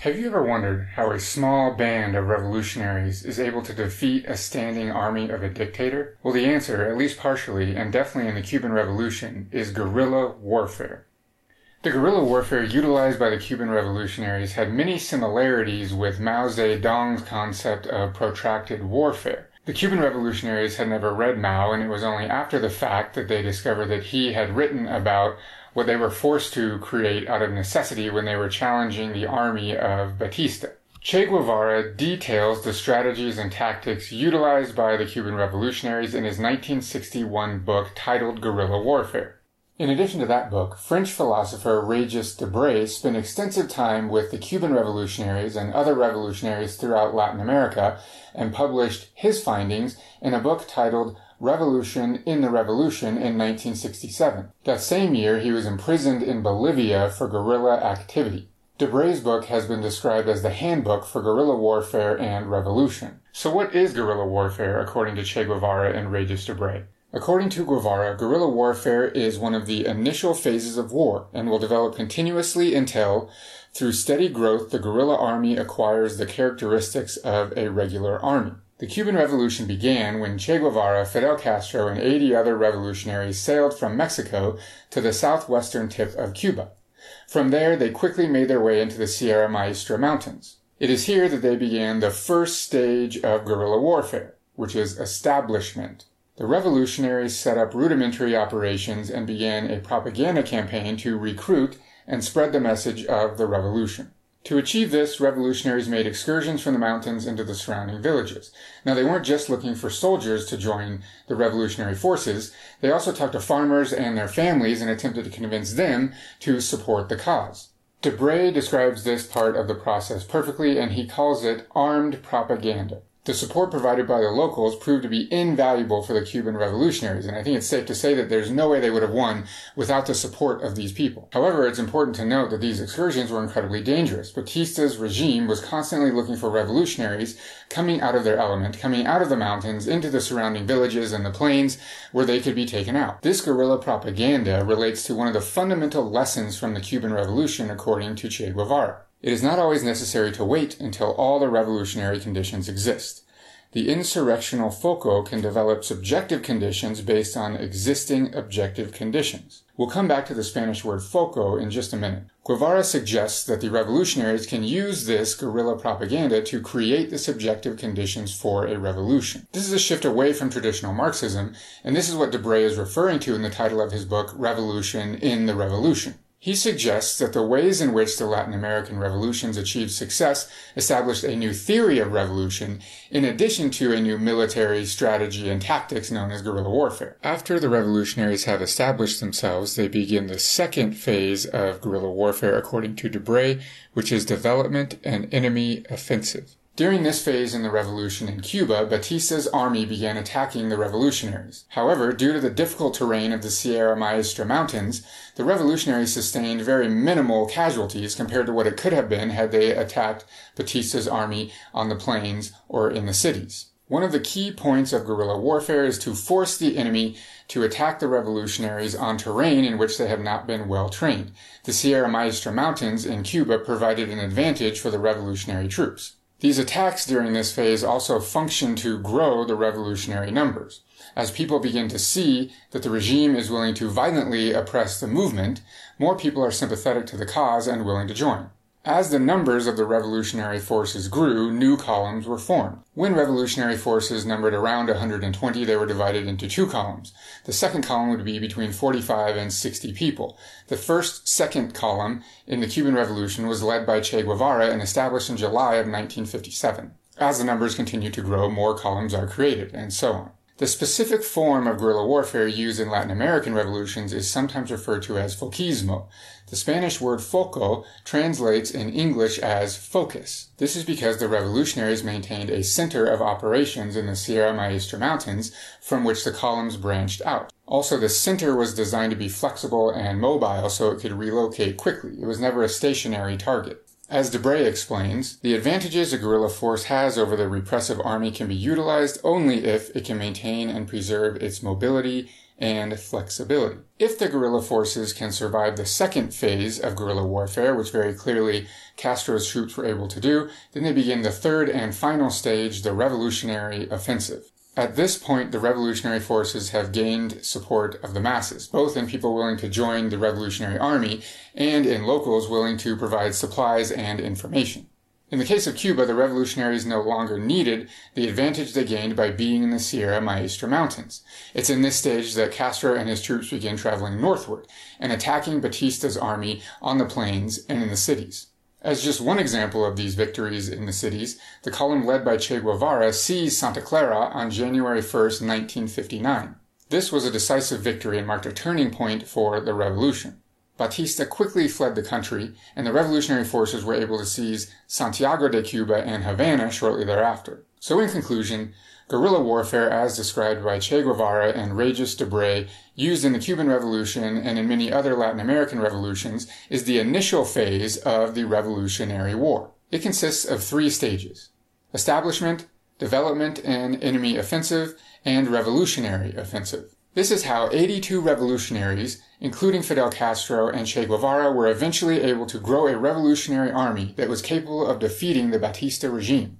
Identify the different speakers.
Speaker 1: Have you ever wondered how a small band of revolutionaries is able to defeat a standing army of a dictator? Well, the answer, at least partially, and definitely in the Cuban Revolution, is guerrilla warfare. The guerrilla warfare utilized by the Cuban revolutionaries had many similarities with Mao Zedong's concept of protracted warfare. The Cuban revolutionaries had never read Mao, and it was only after the fact that they discovered that he had written about what they were forced to create out of necessity when they were challenging the army of Batista. Che Guevara details the strategies and tactics utilized by the Cuban revolutionaries in his 1961 book titled Guerrilla Warfare. In addition to that book, French philosopher Regis Debray spent extensive time with the Cuban revolutionaries and other revolutionaries throughout Latin America and published his findings in a book titled Revolution in the Revolution in 1967. That same year, he was imprisoned in Bolivia for guerrilla activity. Debray's book has been described as the handbook for guerrilla warfare and revolution. So what is guerrilla warfare according to Che Guevara and Regis Debray? According to Guevara, guerrilla warfare is one of the initial phases of war and will develop continuously until, through steady growth, the guerrilla army acquires the characteristics of a regular army. The Cuban Revolution began when Che Guevara, Fidel Castro, and 80 other revolutionaries sailed from Mexico to the southwestern tip of Cuba. From there, they quickly made their way into the Sierra Maestra Mountains. It is here that they began the first stage of guerrilla warfare, which is establishment. The revolutionaries set up rudimentary operations and began a propaganda campaign to recruit and spread the message of the revolution. To achieve this, revolutionaries made excursions from the mountains into the surrounding villages. Now, they weren't just looking for soldiers to join the revolutionary forces, they also talked to farmers and their families and attempted to convince them to support the cause. Debray describes this part of the process perfectly and he calls it armed propaganda. The support provided by the locals proved to be invaluable for the Cuban revolutionaries, and I think it's safe to say that there's no way they would have won without the support of these people. However, it's important to note that these excursions were incredibly dangerous. Batista's regime was constantly looking for revolutionaries coming out of their element, coming out of the mountains into the surrounding villages and the plains where they could be taken out. This guerrilla propaganda relates to one of the fundamental lessons from the Cuban Revolution according to Che Guevara. It is not always necessary to wait until all the revolutionary conditions exist. The insurrectional foco can develop subjective conditions based on existing objective conditions. We'll come back to the Spanish word foco in just a minute. Guevara suggests that the revolutionaries can use this guerrilla propaganda to create the subjective conditions for a revolution. This is a shift away from traditional Marxism, and this is what Debray is referring to in the title of his book, Revolution in the Revolution. He suggests that the ways in which the Latin American revolutions achieved success established a new theory of revolution, in addition to a new military strategy and tactics known as guerrilla warfare. After the revolutionaries have established themselves, they begin the second phase of guerrilla warfare according to Debray, which is development and enemy offensive. During this phase in the revolution in Cuba, Batista's army began attacking the revolutionaries. However, due to the difficult terrain of the Sierra Maestra Mountains, the revolutionaries sustained very minimal casualties compared to what it could have been had they attacked Batista's army on the plains or in the cities. One of the key points of guerrilla warfare is to force the enemy to attack the revolutionaries on terrain in which they have not been well trained. The Sierra Maestra Mountains in Cuba provided an advantage for the revolutionary troops. These attacks during this phase also function to grow the revolutionary numbers. As people begin to see that the regime is willing to violently oppress the movement, more people are sympathetic to the cause and willing to join. As the numbers of the revolutionary forces grew, new columns were formed. When revolutionary forces numbered around 120, they were divided into two columns. The second column would be between 45 and 60 people. The first second column in the Cuban Revolution was led by Che Guevara and established in July of 1957. As the numbers continue to grow, more columns are created, and so on. The specific form of guerrilla warfare used in Latin American revolutions is sometimes referred to as focismo. The Spanish word foco translates in English as focus. This is because the revolutionaries maintained a center of operations in the Sierra Maestra Mountains from which the columns branched out. Also, the center was designed to be flexible and mobile so it could relocate quickly. It was never a stationary target. As Debray explains, the advantages a guerrilla force has over the repressive army can be utilized only if it can maintain and preserve its mobility and flexibility. If the guerrilla forces can survive the second phase of guerrilla warfare, which very clearly Castro's troops were able to do, then they begin the third and final stage, the revolutionary offensive. At this point, the revolutionary forces have gained support of the masses, both in people willing to join the revolutionary army and in locals willing to provide supplies and information. In the case of Cuba, the revolutionaries no longer needed the advantage they gained by being in the Sierra Maestra Mountains. It's in this stage that Castro and his troops begin traveling northward and attacking Batista's army on the plains and in the cities. As just one example of these victories in the cities, the column led by Che Guevara seized Santa Clara on January 1, 1959. This was a decisive victory and marked a turning point for the revolution. Batista quickly fled the country, and the revolutionary forces were able to seize Santiago de Cuba and Havana shortly thereafter. So in conclusion, guerrilla warfare as described by Che Guevara and Regis Debray, used in the Cuban Revolution and in many other Latin American revolutions, is the initial phase of the Revolutionary War. It consists of three stages. Establishment, development and enemy offensive, and revolutionary offensive. This is how 82 revolutionaries, including Fidel Castro and Che Guevara, were eventually able to grow a revolutionary army that was capable of defeating the Batista regime.